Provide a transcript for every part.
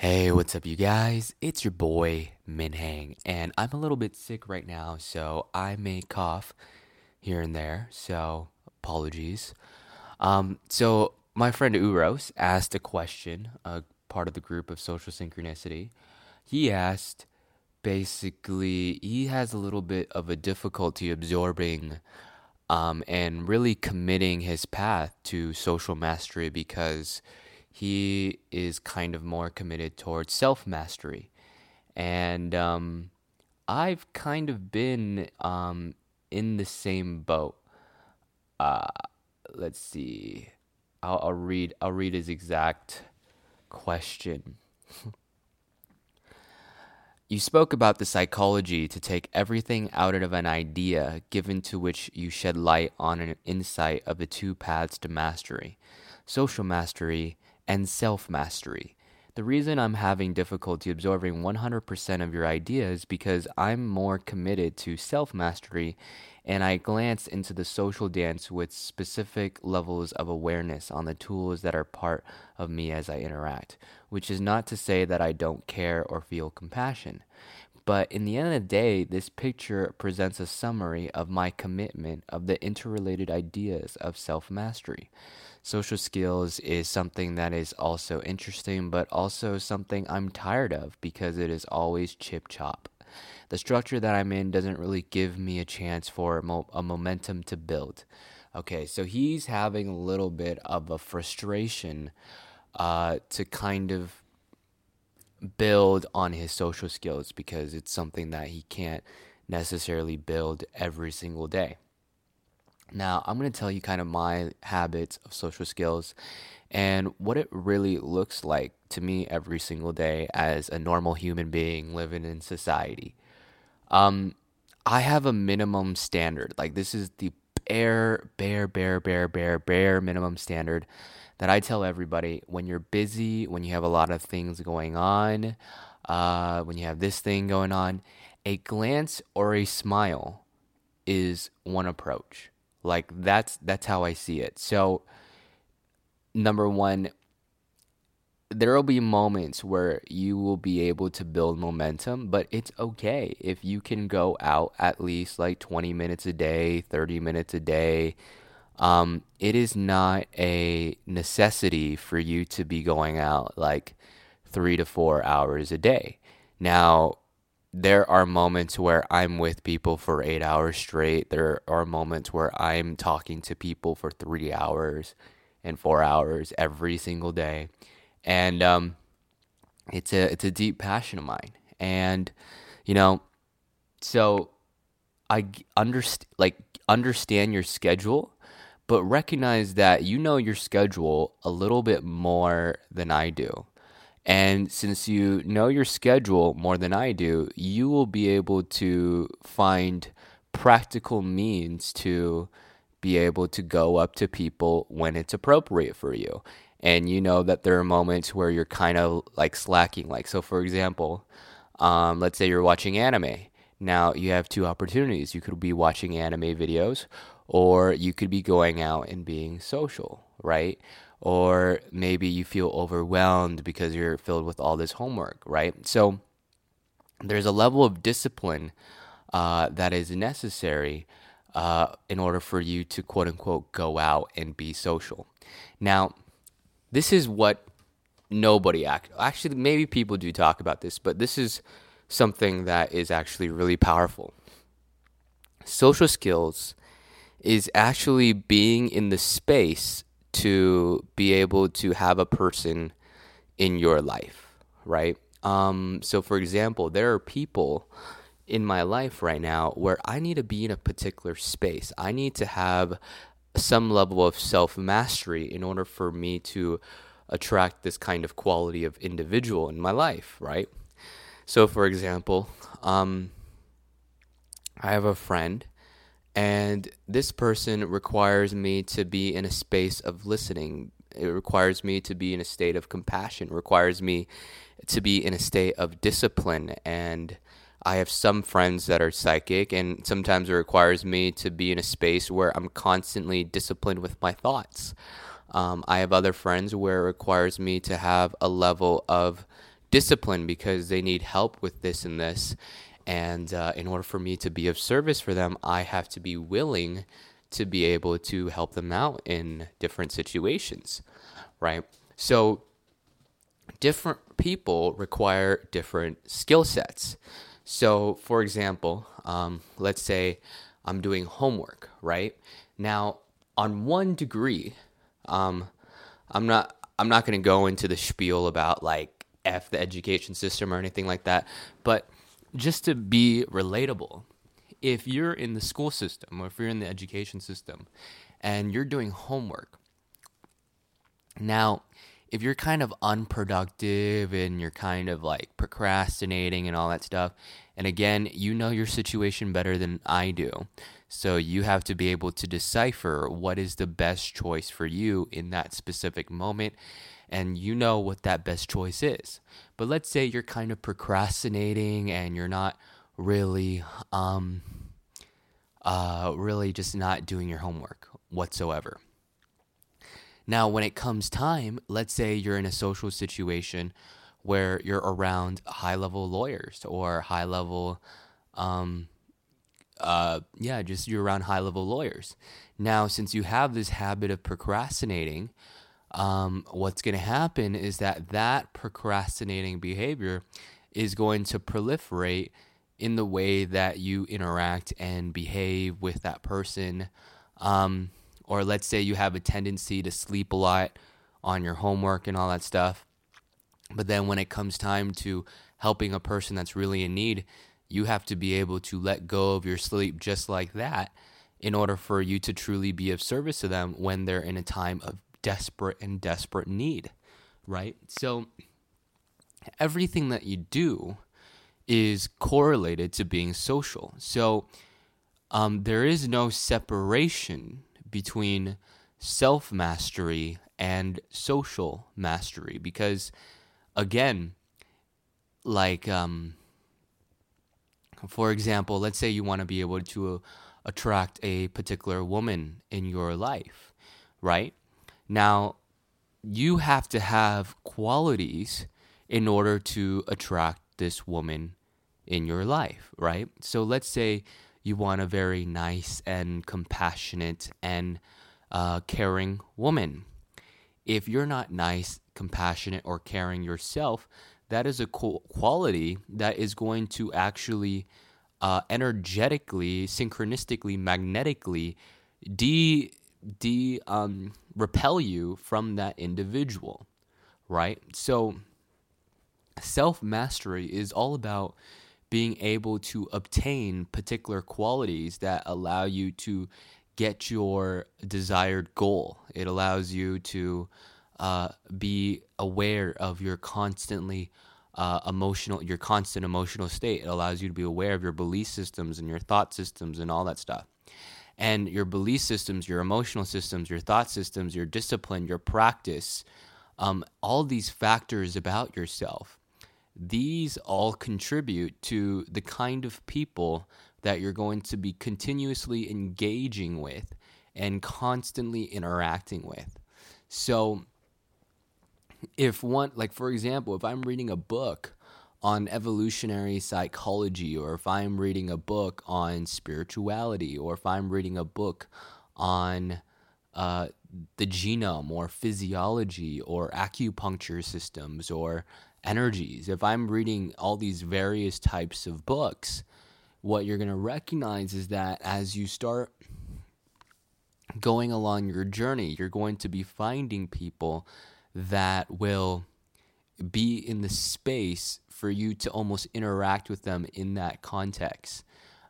Hey, what's up, you guys? It's your boy Minhang, and I'm a little bit sick right now, so I may cough here and there. So apologies. Um, so my friend Uros asked a question, a part of the group of social synchronicity. He asked, basically, he has a little bit of a difficulty absorbing um, and really committing his path to social mastery because he is kind of more committed towards self mastery. And um, I've kind of been um, in the same boat. Uh, let's see. I'll, I'll read. I'll read his exact question. You spoke about the psychology to take everything out of an idea given to which you shed light on an insight of the two paths to mastery social mastery and self mastery. The reason I'm having difficulty absorbing 100% of your ideas because I'm more committed to self mastery and I glance into the social dance with specific levels of awareness on the tools that are part of me as I interact, which is not to say that I don't care or feel compassion. But in the end of the day, this picture presents a summary of my commitment of the interrelated ideas of self mastery. Social skills is something that is also interesting, but also something I'm tired of because it is always chip chop. The structure that I'm in doesn't really give me a chance for a, mo- a momentum to build. Okay, so he's having a little bit of a frustration uh, to kind of build on his social skills because it's something that he can't necessarily build every single day. Now, I'm going to tell you kind of my habits of social skills and what it really looks like to me every single day as a normal human being living in society. Um, I have a minimum standard. Like, this is the bare, bare, bare, bare, bare, bare minimum standard that I tell everybody when you're busy, when you have a lot of things going on, uh, when you have this thing going on, a glance or a smile is one approach like that's that's how I see it. So number 1 there will be moments where you will be able to build momentum, but it's okay if you can go out at least like 20 minutes a day, 30 minutes a day. Um, it is not a necessity for you to be going out like three to four hours a day. Now, there are moments where I'm with people for eight hours straight. There are moments where I'm talking to people for three hours and four hours every single day, and um, it's a it's a deep passion of mine. And you know, so I understand like understand your schedule, but recognize that you know your schedule a little bit more than I do. And since you know your schedule more than I do, you will be able to find practical means to be able to go up to people when it's appropriate for you. And you know that there are moments where you're kind of like slacking. Like, so for example, um, let's say you're watching anime. Now you have two opportunities. You could be watching anime videos, or you could be going out and being social, right? Or maybe you feel overwhelmed because you're filled with all this homework, right? So there's a level of discipline uh, that is necessary uh, in order for you to quote unquote go out and be social. Now, this is what nobody act actually maybe people do talk about this, but this is something that is actually really powerful. Social skills is actually being in the space to be able to have a person in your life, right? Um, so, for example, there are people in my life right now where I need to be in a particular space. I need to have some level of self mastery in order for me to attract this kind of quality of individual in my life, right? So, for example, um, I have a friend and this person requires me to be in a space of listening. It requires me to be in a state of compassion, requires me to be in a state of discipline. And I have some friends that are psychic, and sometimes it requires me to be in a space where I'm constantly disciplined with my thoughts. Um, I have other friends where it requires me to have a level of discipline because they need help with this and this. And uh, in order for me to be of service for them, I have to be willing to be able to help them out in different situations, right? So, different people require different skill sets. So, for example, um, let's say I'm doing homework, right? Now, on one degree, um, I'm not I'm not going to go into the spiel about like f the education system or anything like that, but just to be relatable, if you're in the school system or if you're in the education system and you're doing homework, now if you're kind of unproductive and you're kind of like procrastinating and all that stuff, and again, you know your situation better than I do. So you have to be able to decipher what is the best choice for you in that specific moment. And you know what that best choice is. But let's say you're kind of procrastinating and you're not really, um, uh, really just not doing your homework whatsoever. Now, when it comes time, let's say you're in a social situation where you're around high level lawyers or high level, um, uh, yeah, just you're around high level lawyers. Now, since you have this habit of procrastinating, um, what's going to happen is that that procrastinating behavior is going to proliferate in the way that you interact and behave with that person. Um, or let's say you have a tendency to sleep a lot on your homework and all that stuff. But then when it comes time to helping a person that's really in need, you have to be able to let go of your sleep just like that in order for you to truly be of service to them when they're in a time of desperate and desperate need, right? So everything that you do is correlated to being social. So um, there is no separation between self mastery and social mastery because again like um for example let's say you want to be able to uh, attract a particular woman in your life right? Now you have to have qualities in order to attract this woman in your life right? So let's say you want a very nice and compassionate and uh, caring woman. If you're not nice, compassionate, or caring yourself, that is a quality that is going to actually uh, energetically, synchronistically, magnetically de de um, repel you from that individual, right? So self mastery is all about being able to obtain particular qualities that allow you to get your desired goal. It allows you to uh, be aware of your constantly uh, emotional, your constant emotional state. It allows you to be aware of your belief systems and your thought systems and all that stuff. And your belief systems, your emotional systems, your thought systems, your discipline, your practice, um, all these factors about yourself these all contribute to the kind of people that you're going to be continuously engaging with and constantly interacting with. So, if one, like for example, if I'm reading a book on evolutionary psychology, or if I'm reading a book on spirituality, or if I'm reading a book on uh, the genome, or physiology, or acupuncture systems, or energies. If I'm reading all these various types of books, what you're going to recognize is that as you start going along your journey, you're going to be finding people that will be in the space for you to almost interact with them in that context,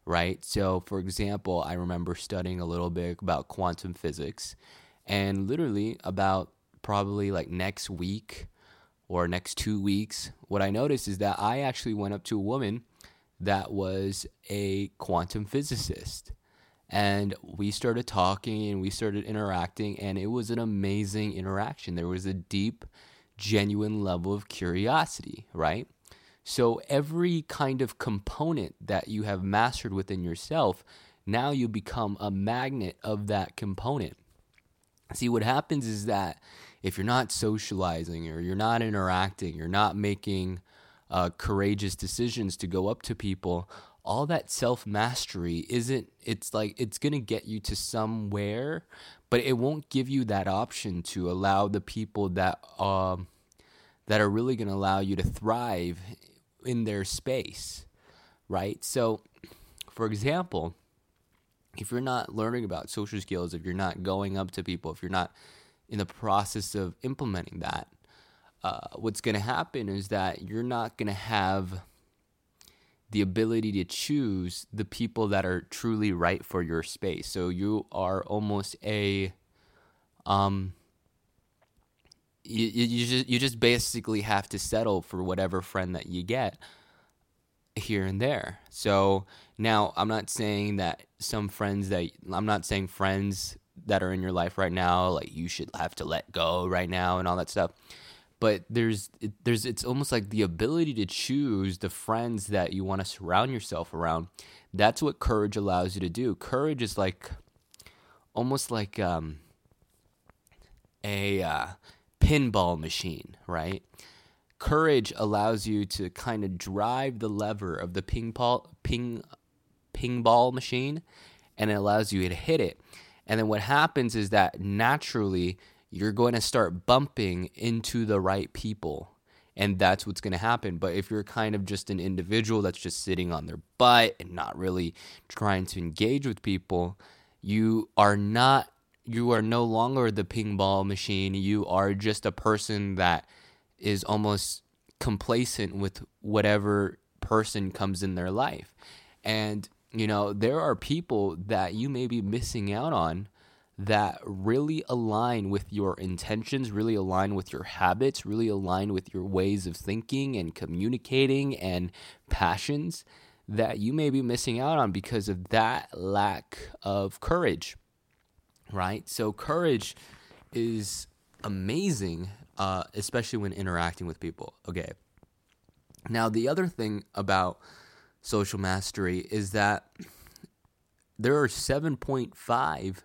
right? So, for example, I remember studying a little bit about quantum physics, and literally about probably like next week or next two weeks, what I noticed is that I actually went up to a woman that was a quantum physicist. And we started talking and we started interacting, and it was an amazing interaction. There was a deep, genuine level of curiosity, right? So, every kind of component that you have mastered within yourself, now you become a magnet of that component. See, what happens is that if you're not socializing or you're not interacting, you're not making uh, courageous decisions to go up to people, all that self mastery isn't, it's like, it's going to get you to somewhere, but it won't give you that option to allow the people that, um, that are really going to allow you to thrive in their space, right? So, for example, if you're not learning about social skills, if you're not going up to people, if you're not in the process of implementing that, uh, what's going to happen is that you're not going to have the ability to choose the people that are truly right for your space. So you are almost a, um, you, you just you just basically have to settle for whatever friend that you get here and there. So now I'm not saying that some friends that I'm not saying friends that are in your life right now like you should have to let go right now and all that stuff. But there's there's it's almost like the ability to choose the friends that you want to surround yourself around. That's what courage allows you to do. Courage is like almost like um, a uh, pinball machine right? Courage allows you to kind of drive the lever of the ping pong ping ping ball machine and it allows you to hit it and then what happens is that naturally you're going to start bumping into the right people. And that's what's going to happen. But if you're kind of just an individual that's just sitting on their butt and not really trying to engage with people, you are not, you are no longer the ping ball machine. You are just a person that is almost complacent with whatever person comes in their life. And you know, there are people that you may be missing out on that really align with your intentions, really align with your habits, really align with your ways of thinking and communicating and passions that you may be missing out on because of that lack of courage. Right? So, courage is amazing, uh, especially when interacting with people. Okay. Now, the other thing about social mastery is that there are 7.5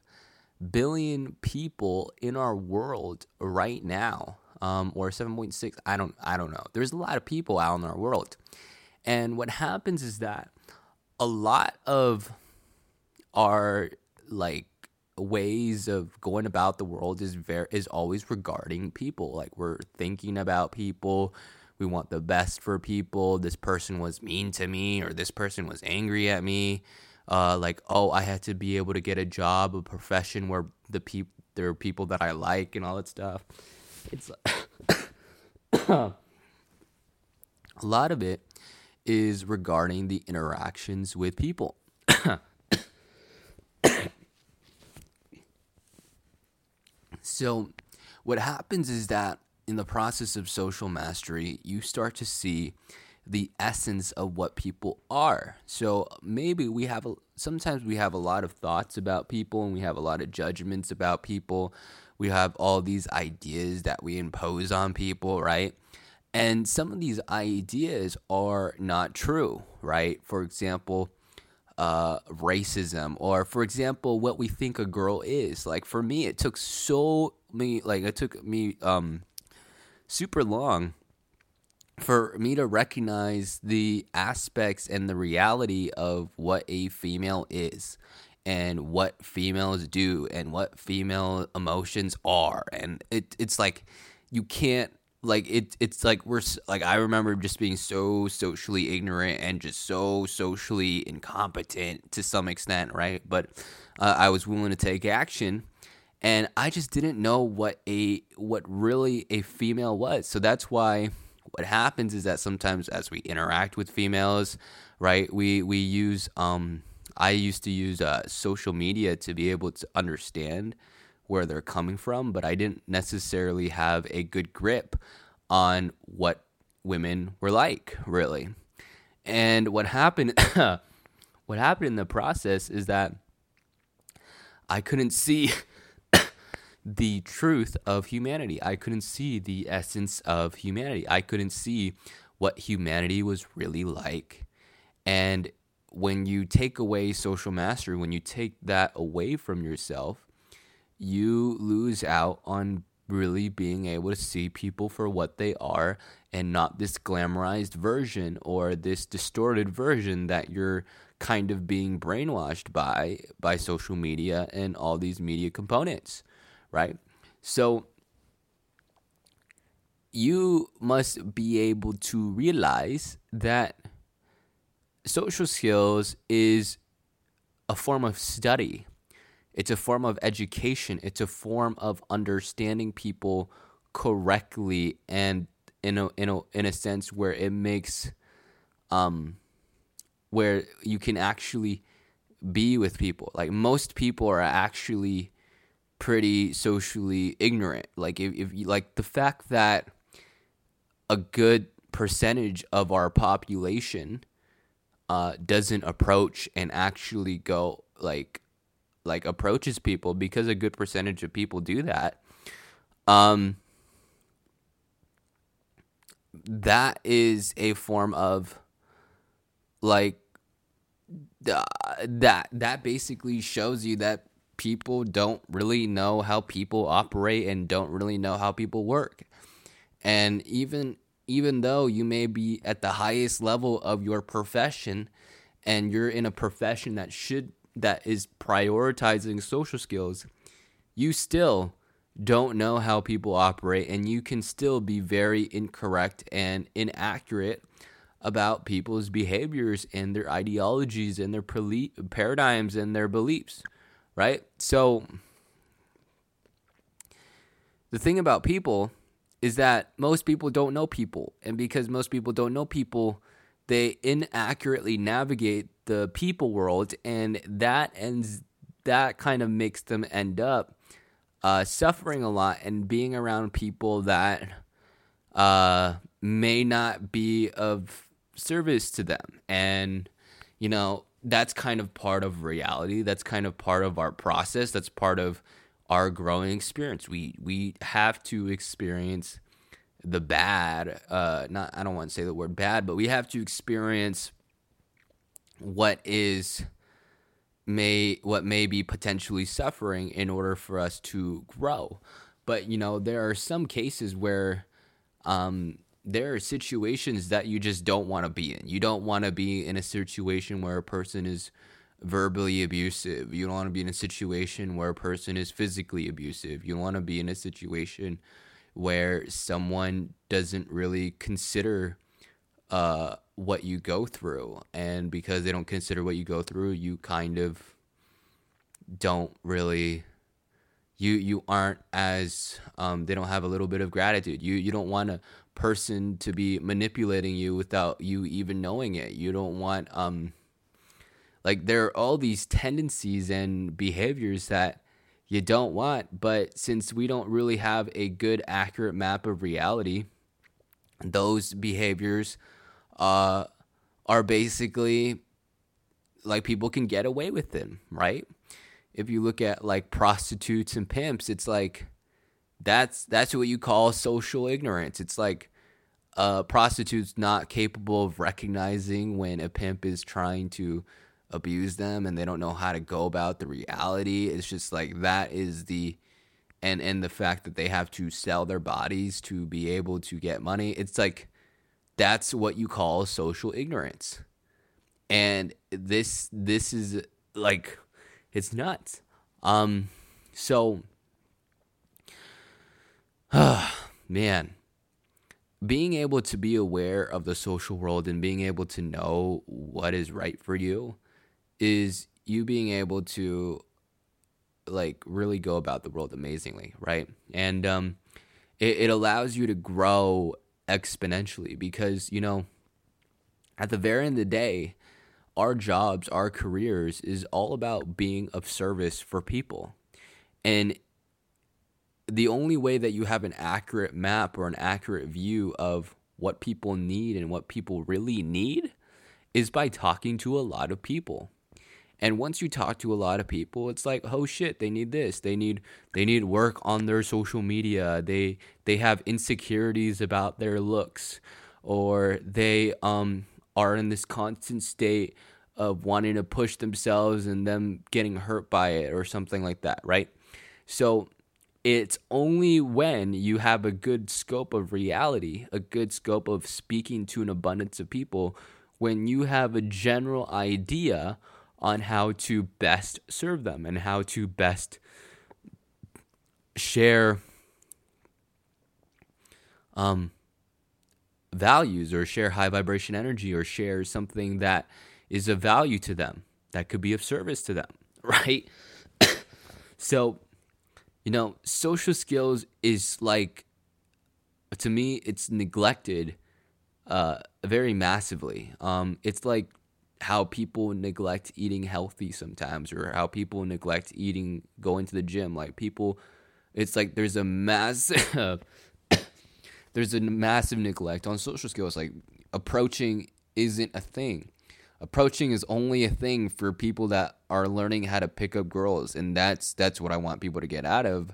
billion people in our world right now um, or 7.6 i don't i don't know. There's a lot of people out in our world. And what happens is that a lot of our like ways of going about the world is very is always regarding people. Like we're thinking about people we want the best for people. This person was mean to me, or this person was angry at me. Uh, like, oh, I had to be able to get a job, a profession where the people there are people that I like and all that stuff. It's a lot of it is regarding the interactions with people. so, what happens is that in the process of social mastery, you start to see the essence of what people are. So maybe we have a, sometimes we have a lot of thoughts about people and we have a lot of judgments about people. We have all these ideas that we impose on people, right? And some of these ideas are not true, right? For example, uh, racism, or for example, what we think a girl is. Like for me, it took so me, like it took me um, super long for me to recognize the aspects and the reality of what a female is and what females do and what female emotions are and it it's like you can't like it it's like we're like I remember just being so socially ignorant and just so socially incompetent to some extent, right? But uh, I was willing to take action and I just didn't know what a what really a female was. So that's why what happens is that sometimes as we interact with females, right, we we use um I used to use uh, social media to be able to understand where they're coming from, but I didn't necessarily have a good grip on what women were like, really. And what happened what happened in the process is that I couldn't see the truth of humanity. I couldn't see the essence of humanity. I couldn't see what humanity was really like. And when you take away social mastery, when you take that away from yourself, you lose out on really being able to see people for what they are and not this glamorized version or this distorted version that you're kind of being brainwashed by by social media and all these media components, right? So you must be able to realize that social skills is a form of study. It's a form of education. It's a form of understanding people correctly and in a in a in a sense where it makes um where you can actually be with people. Like most people are actually pretty socially ignorant. Like if, if you like the fact that a good percentage of our population uh, doesn't approach and actually go like like approaches people because a good percentage of people do that. Um, that is a form of like uh, that that basically shows you that people don't really know how people operate and don't really know how people work. And even even though you may be at the highest level of your profession and you're in a profession that should that is prioritizing social skills you still don't know how people operate and you can still be very incorrect and inaccurate about people's behaviors and their ideologies and their paradigms and their beliefs right so the thing about people is that most people don't know people and because most people don't know people they inaccurately navigate the people world and that ends that kind of makes them end up uh, suffering a lot and being around people that uh, may not be of service to them. And, you know, that's kind of part of reality. That's kind of part of our process. That's part of our growing experience. We we have to experience the bad. Uh, not I don't want to say the word bad, but we have to experience what is may what may be potentially suffering in order for us to grow. But you know, there are some cases where um, there are situations that you just don't want to be in. You don't want to be in a situation where a person is verbally abusive. You don't want to be in a situation where a person is physically abusive. You want to be in a situation where someone doesn't really consider uh, what you go through. And because they don't consider what you go through, you kind of don't really you you aren't as um, they don't have a little bit of gratitude. You you don't want a person to be manipulating you without you even knowing it. You don't want um like there are all these tendencies and behaviors that you don't want, but since we don't really have a good accurate map of reality, those behaviors uh, are basically like people can get away with them, right? If you look at like prostitutes and pimps, it's like that's that's what you call social ignorance. It's like a prostitute's not capable of recognizing when a pimp is trying to abuse them and they don't know how to go about the reality. It's just like that is the and and the fact that they have to sell their bodies to be able to get money. It's like that's what you call social ignorance. And this this is like it's nuts. Um so man, being able to be aware of the social world and being able to know what is right for you is you being able to like really go about the world amazingly, right? And um it, it allows you to grow exponentially because, you know, at the very end of the day, our jobs, our careers is all about being of service for people. And the only way that you have an accurate map or an accurate view of what people need and what people really need is by talking to a lot of people. And once you talk to a lot of people, it's like, oh shit, they need this. They need they need work on their social media. They they have insecurities about their looks or they um are in this constant state of wanting to push themselves and them getting hurt by it or something like that, right? So it's only when you have a good scope of reality, a good scope of speaking to an abundance of people, when you have a general idea on how to best serve them and how to best share um, values or share high vibration energy or share something that is of value to them that could be of service to them, right? so you know, social skills is like, to me, it's neglected uh, very massively. Um, it's like how people neglect eating healthy sometimes, or how people neglect eating, going to the gym. Like people, it's like there's a massive, there's a massive neglect on social skills. Like approaching isn't a thing approaching is only a thing for people that are learning how to pick up girls and that's that's what i want people to get out of.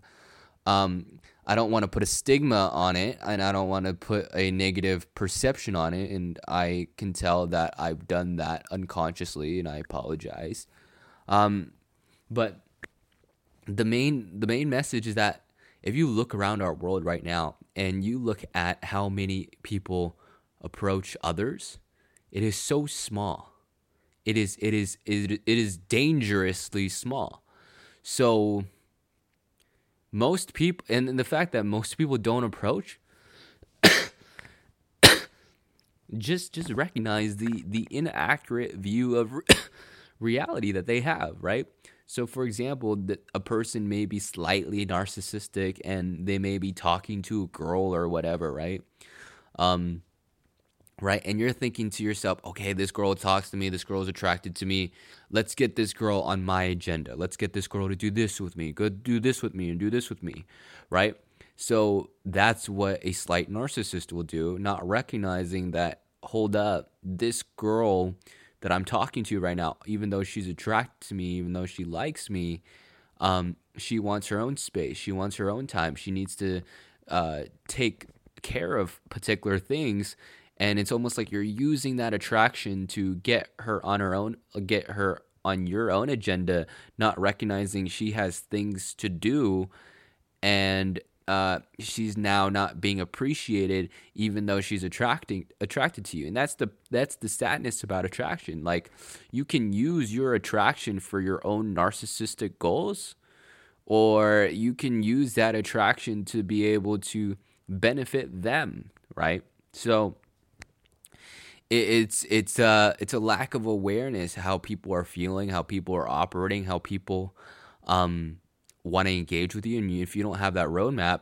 Um, i don't want to put a stigma on it and i don't want to put a negative perception on it and i can tell that i've done that unconsciously and i apologize. Um, but the main the main message is that if you look around our world right now and you look at how many people approach others it is so small it is it is it, it is dangerously small. So most people and the fact that most people don't approach just just recognize the the inaccurate view of reality that they have, right? So for example, that a person may be slightly narcissistic and they may be talking to a girl or whatever, right? Um right? And you're thinking to yourself, okay, this girl talks to me, this girl is attracted to me. Let's get this girl on my agenda. Let's get this girl to do this with me, go do this with me, and do this with me, right? So that's what a slight narcissist will do, not recognizing that, hold up, this girl that I'm talking to right now, even though she's attracted to me, even though she likes me, um, she wants her own space. She wants her own time. She needs to uh, take care of particular things and it's almost like you're using that attraction to get her on her own get her on your own agenda not recognizing she has things to do. And uh, she's now not being appreciated even though she's attracting attracted to you. And that's the that's the sadness about attraction. Like you can use your attraction for your own narcissistic goals or you can use that attraction to be able to benefit them right? So it's it's a uh, it's a lack of awareness how people are feeling, how people are operating, how people um, want to engage with you, and if you don't have that roadmap,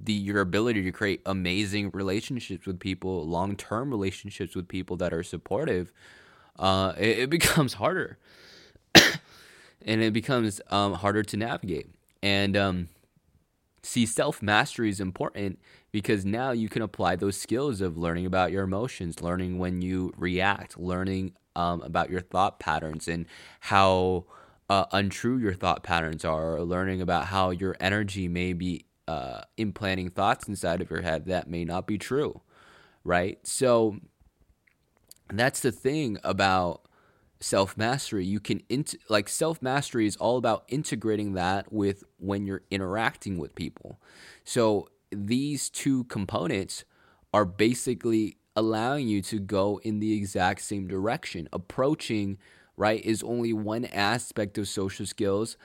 the your ability to create amazing relationships with people, long term relationships with people that are supportive, uh, it, it, becomes harder, and it becomes um, harder to navigate. And um, see, self mastery is important because now you can apply those skills of learning about your emotions, learning when you react, learning um, about your thought patterns and how uh, untrue your thought patterns are, learning about how your energy may be uh, implanting thoughts inside of your head that may not be true, right? So that's the thing about self mastery. You can int- like self mastery is all about integrating that with when you're interacting with people. So these two components are basically allowing you to go in the exact same direction. Approaching, right, is only one aspect of social skills.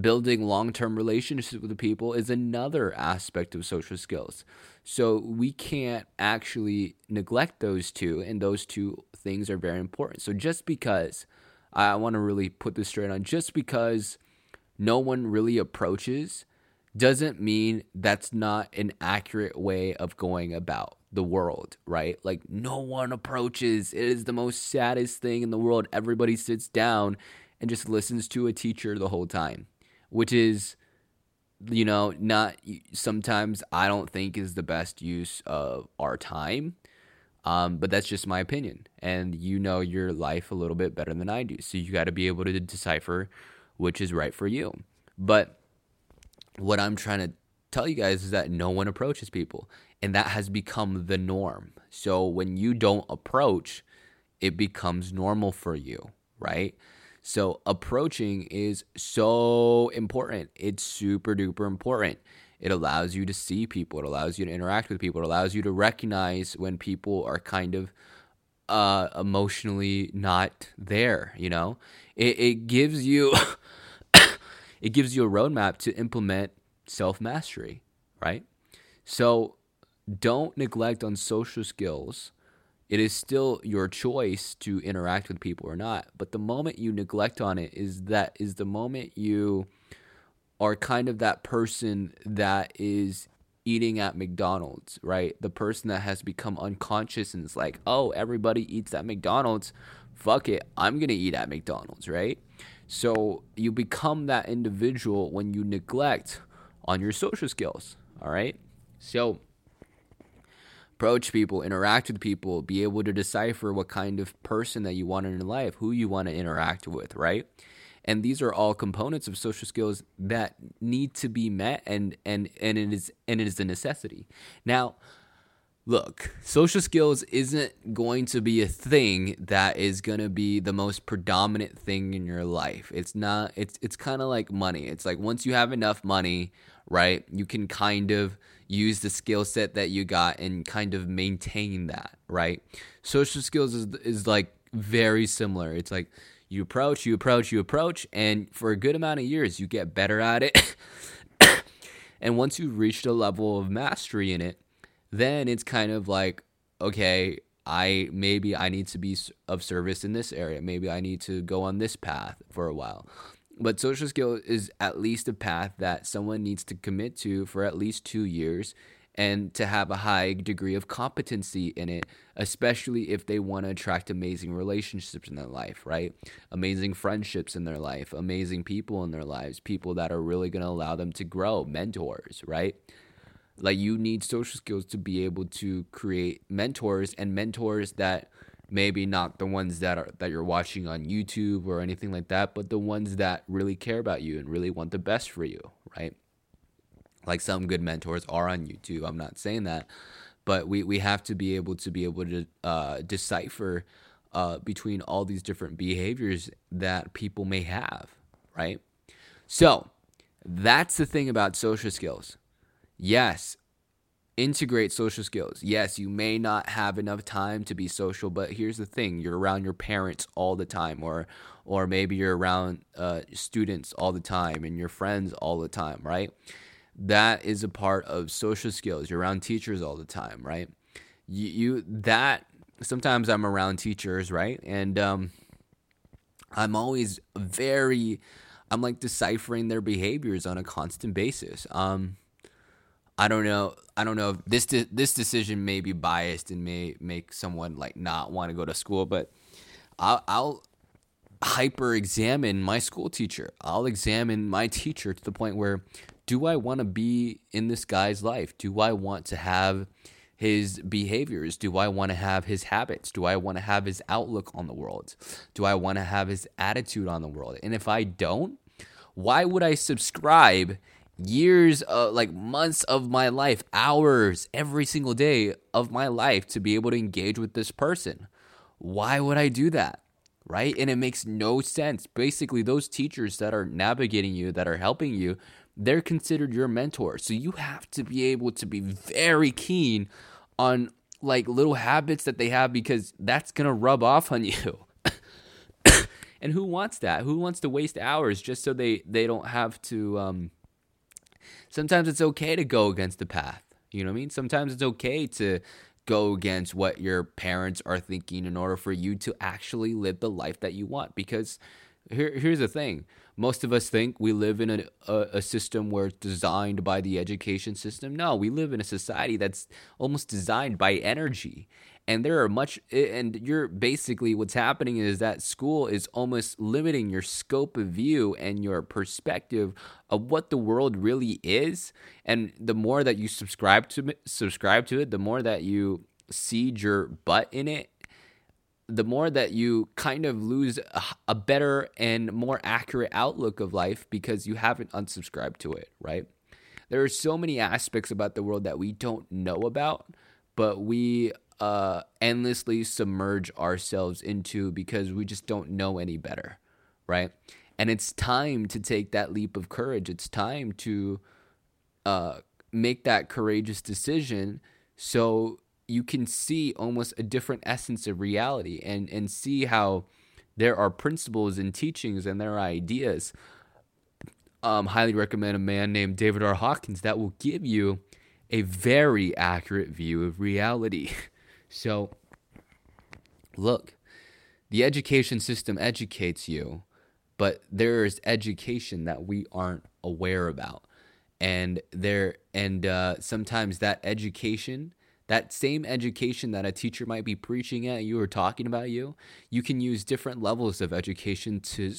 Building long term relationships with people is another aspect of social skills. So we can't actually neglect those two, and those two things are very important. So just because I want to really put this straight on, just because no one really approaches doesn't mean that's not an accurate way of going about the world, right? Like no one approaches. It is the most saddest thing in the world. Everybody sits down and just listens to a teacher the whole time, which is you know, not sometimes I don't think is the best use of our time. Um, but that's just my opinion. And you know your life a little bit better than I do. So you got to be able to decipher which is right for you. But what I'm trying to tell you guys is that no one approaches people, and that has become the norm. So when you don't approach, it becomes normal for you, right? So approaching is so important. It's super duper important. It allows you to see people. It allows you to interact with people. It allows you to recognize when people are kind of uh, emotionally not there. You know, it, it gives you it gives you a roadmap to implement self mastery, right? So don't neglect on social skills it is still your choice to interact with people or not. But the moment you neglect on it is that is the moment you are kind of that person that is eating at McDonald's, right? The person that has become unconscious and is like, oh, everybody eats at McDonald's. Fuck it. I'm going to eat at McDonald's, right? So you become that individual when you neglect on your social skills, all right? So approach people, interact with people, be able to decipher what kind of person that you want in your life, who you want to interact with, right? And these are all components of social skills that need to be met and and and it is and it is a necessity. Now, look, social skills isn't going to be a thing that is going to be the most predominant thing in your life. It's not it's it's kind of like money. It's like once you have enough money, right? You can kind of use the skill set that you got and kind of maintain that, right? Social skills is is like very similar. It's like you approach, you approach, you approach, and for a good amount of years you get better at it. and once you've reached a level of mastery in it, then it's kind of like, okay, I maybe I need to be of service in this area. Maybe I need to go on this path for a while. But social skill is at least a path that someone needs to commit to for at least two years and to have a high degree of competency in it, especially if they want to attract amazing relationships in their life, right? Amazing friendships in their life, amazing people in their lives, people that are really going to allow them to grow, mentors, right? Like you need social skills to be able to create mentors and mentors that maybe not the ones that are that you're watching on YouTube or anything like that, but the ones that really care about you and really want the best for you, right? Like some good mentors are on YouTube. I'm not saying that, but we we have to be able to be able to uh, decipher uh, between all these different behaviors that people may have, right? So that's the thing about social skills. Yes, integrate social skills. Yes, you may not have enough time to be social, but here's the thing: you're around your parents all the time, or or maybe you're around uh, students all the time and your friends all the time, right? That is a part of social skills. You're around teachers all the time, right? You, you that sometimes I'm around teachers, right? And um, I'm always very, I'm like deciphering their behaviors on a constant basis. Um, I don't know. I don't know if this de- this decision may be biased and may make someone like not want to go to school, but I'll, I'll hyper examine my school teacher. I'll examine my teacher to the point where do I want to be in this guy's life? Do I want to have his behaviors? Do I want to have his habits? Do I want to have his outlook on the world? Do I want to have his attitude on the world? And if I don't, why would I subscribe years, of like months of my life, hours every single day of my life to be able to engage with this person. Why would I do that? Right? And it makes no sense. Basically, those teachers that are navigating you, that are helping you, they're considered your mentor. So you have to be able to be very keen on like little habits that they have because that's going to rub off on you. and who wants that? Who wants to waste hours just so they they don't have to um sometimes it's okay to go against the path. You know what I mean? Sometimes it's okay to go against what your parents are thinking in order for you to actually live the life that you want. Because here, here's the thing most of us think we live in a, a, a, system where it's designed by the education system. No, we live in a society that's almost designed by energy and there are much and you're basically what's happening is that school is almost limiting your scope of view and your perspective of what the world really is. And the more that you subscribe to subscribe to it the more that you seed your butt in it the more that you kind of lose a, a better and more accurate outlook of life because you haven't unsubscribed to it right? There are so many aspects about the world that we don't know about but we uh, endlessly submerge ourselves into because we just don't know any better, right? And it's time to take that leap of courage. It's time to uh, make that courageous decision so you can see almost a different essence of reality and, and see how there are principles and teachings and there are ideas. Um, highly recommend a man named David R. Hawkins that will give you a very accurate view of reality. So, look, the education system educates you, but there is education that we aren't aware about. And there and uh, sometimes that education, that same education that a teacher might be preaching at you or talking about you, you can use different levels of education to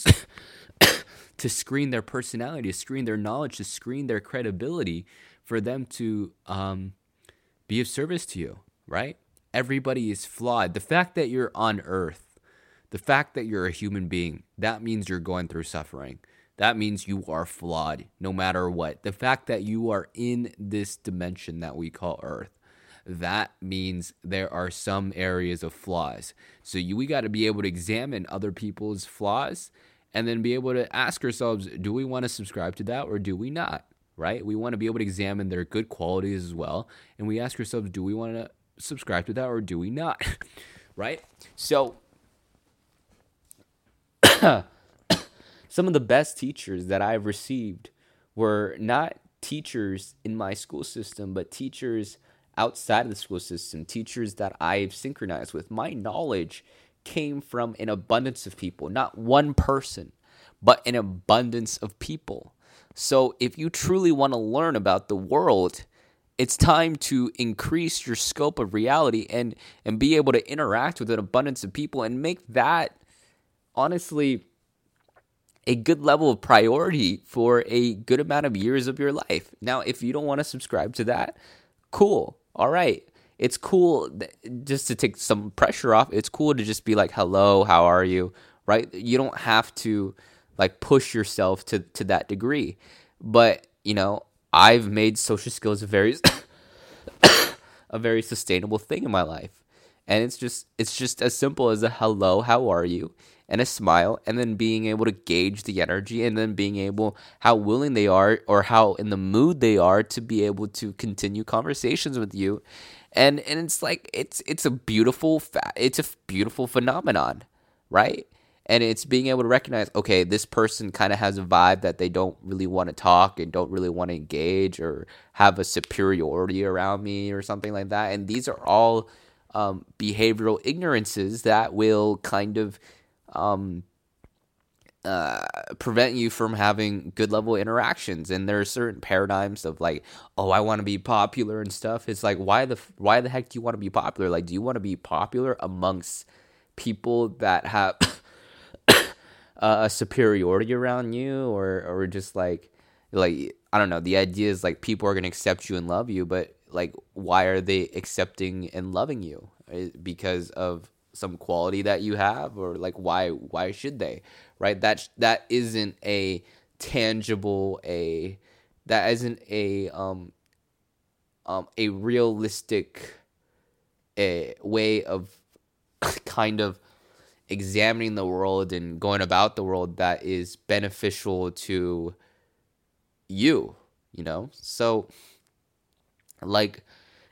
to screen their personality, to screen their knowledge, to screen their credibility for them to um, be of service to you, right? Everybody is flawed. The fact that you're on earth, the fact that you're a human being, that means you're going through suffering. That means you are flawed no matter what. The fact that you are in this dimension that we call earth, that means there are some areas of flaws. So you, we got to be able to examine other people's flaws and then be able to ask ourselves, do we want to subscribe to that or do we not? right? We want to be able to examine their good qualities as well. And we ask ourselves, do we want to subscribe to that or do we not? right? So, some of the best teachers that I've received were not teachers in my school system, but teachers outside of the school system, teachers that I've synchronized with. My knowledge came from an abundance of people, not one person, but an abundance of people. So, if you truly want to learn about the world, it's time to increase your scope of reality and and be able to interact with an abundance of people and make that honestly a good level of priority for a good amount of years of your life. Now, if you don't want to subscribe to that, cool. All right. It's cool just to take some pressure off. It's cool to just be like, "Hello, how are you?" right? You don't have to like push yourself to to that degree. But, you know, I've made social skills a very a very sustainable thing in my life. And it's just it's just as simple as a hello, how are you? and a smile and then being able to gauge the energy and then being able how willing they are or how in the mood they are to be able to continue conversations with you and and it's like it's it's a beautiful fa- it's a beautiful phenomenon right and it's being able to recognize okay this person kind of has a vibe that they don't really want to talk and don't really want to engage or have a superiority around me or something like that. And these are all um, behavioral ignorances that will kind of um, uh, prevent you from having good level interactions. And there are certain paradigms of like oh i want to be popular and stuff. It's like why the why the heck do you want to be popular? Like do you want to be popular amongst people that have uh, a superiority around you or or just like like I don't know. The idea is like people are gonna accept you and love you, but like why are they accepting and loving you? Because of some quality that you have, or like why why should they? Right? That that isn't a tangible a that isn't a um um a realistic a way of kind of examining the world and going about the world that is beneficial to you, you know? So, like,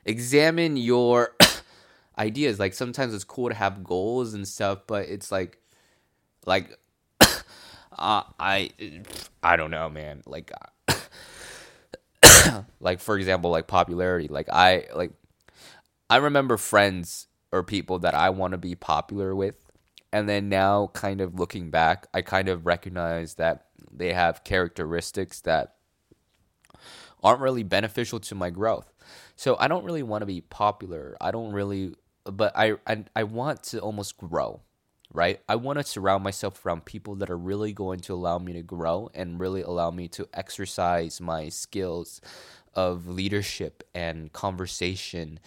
examine your ideas. Like, sometimes it's cool to have goals and stuff, but it's like, like, uh, I, I don't know, man. Like, like for example, like popularity. Like, I, like, I remember friends or people that I want to be popular with and then now kind of looking back i kind of recognize that they have characteristics that aren't really beneficial to my growth. So i don't really want to be popular. I don't really but i i, I want to almost grow right? I want to surround myself around people that are really going to allow me to grow and really allow me to exercise my skills of leadership and conversation.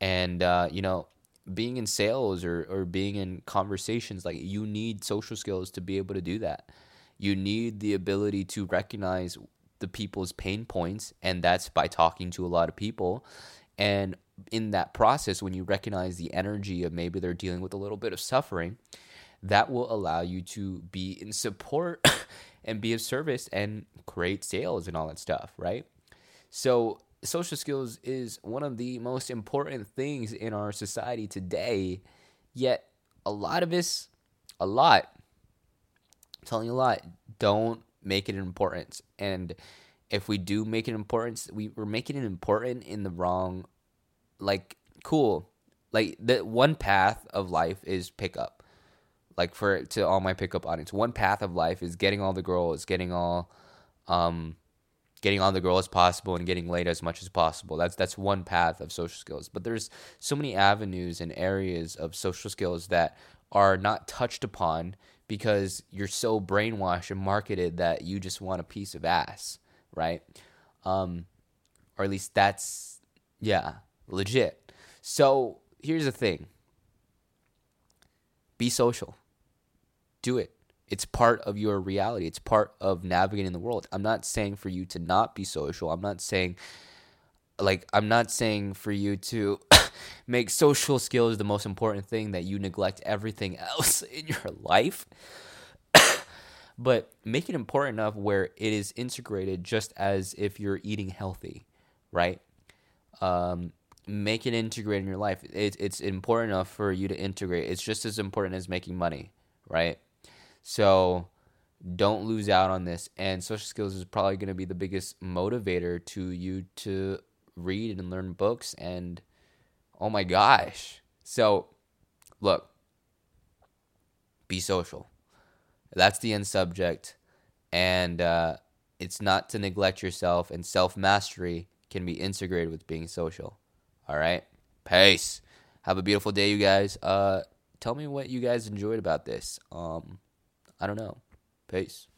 And uh, you know being in sales or, or being in conversations like you need social skills to be able to do that you need the ability to recognize the people's pain points and that's by talking to a lot of people and in that process when you recognize the energy of maybe they're dealing with a little bit of suffering that will allow you to be in support and be of service and create sales and all that stuff, right? So, social skills is one of the most important things in our society today, yet a lot of us, a lot, I'm telling you a lot, don't make it important. And if we do make it important, we, we're making it important in the wrong, like, cool. Like, the one path of life is pickup. Like, for to all my pickup audience, one path of life is getting all the girls, getting all, um, getting on the girl as possible and getting laid as much as possible. That's that's one path of social skills. But there's so many avenues and areas of social skills that are not touched upon because you're so brainwashed and marketed that you just want a piece of ass, right? Um, or at least that's yeah, legit. So here's the thing. Be social. Do it. It's part of your reality. It's part of navigating the world. I'm not saying for you to not be social. I'm not saying like I'm not saying for you to make social skills the most important thing that you neglect everything else in your life. but make it important enough where it is integrated just as if you're eating healthy, right? Um, make it integrate in your life. It, it's important enough for you to integrate. It's just as important as making money, right? So don't lose out on this. And social skills is probably going to be the biggest motivator to you to read and learn books. And oh my gosh. So look, be social. That's the end subject. And uh, it's not to neglect yourself, and self mastery can be integrated with being social. All right. Peace. Have a beautiful day, you guys. Uh, tell me what you guys enjoyed about this. Um, I don't know. Peace.